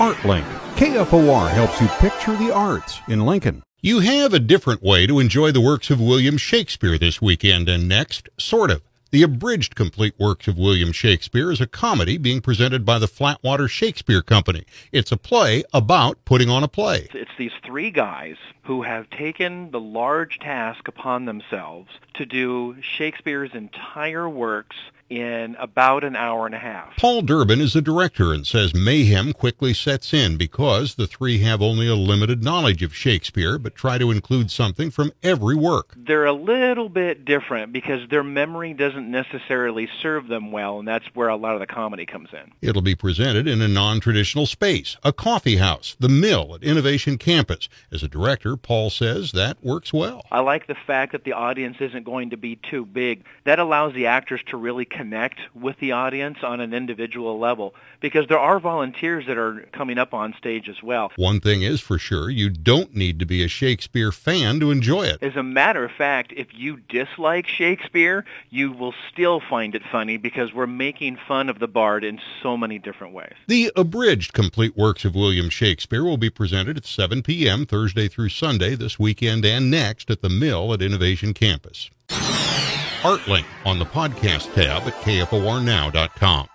ArtLink. KFOR helps you picture the arts in Lincoln. You have a different way to enjoy the works of William Shakespeare this weekend and next, sort of. The abridged complete works of William Shakespeare is a comedy being presented by the Flatwater Shakespeare Company. It's a play about putting on a play. It's these three guys who have taken the large task upon themselves to do Shakespeare's entire works in about an hour and a half. Paul Durbin is the director and says mayhem quickly sets in because the three have only a limited knowledge of Shakespeare but try to include something from every work. They're a little bit different because their memory doesn't necessarily serve them well, and that's where a lot of the comedy comes in. It'll be presented in a non-traditional space, a coffee house, the mill at Innovation Campus. As a director, Paul says that works well. I like the fact that the audience isn't going to be too big. That allows the actors to really connect with the audience on an individual level because there are volunteers that are coming up on stage as well. One thing is for sure, you don't need to be a Shakespeare fan to enjoy it. As a matter of fact, if you dislike Shakespeare, you will still find it funny because we're making fun of the bard in so many different ways. The abridged complete works of William Shakespeare will be presented at 7 p.m. Thursday through Sunday this weekend and next at the Mill at Innovation Campus. ArtLink on the podcast tab at kfornow.com.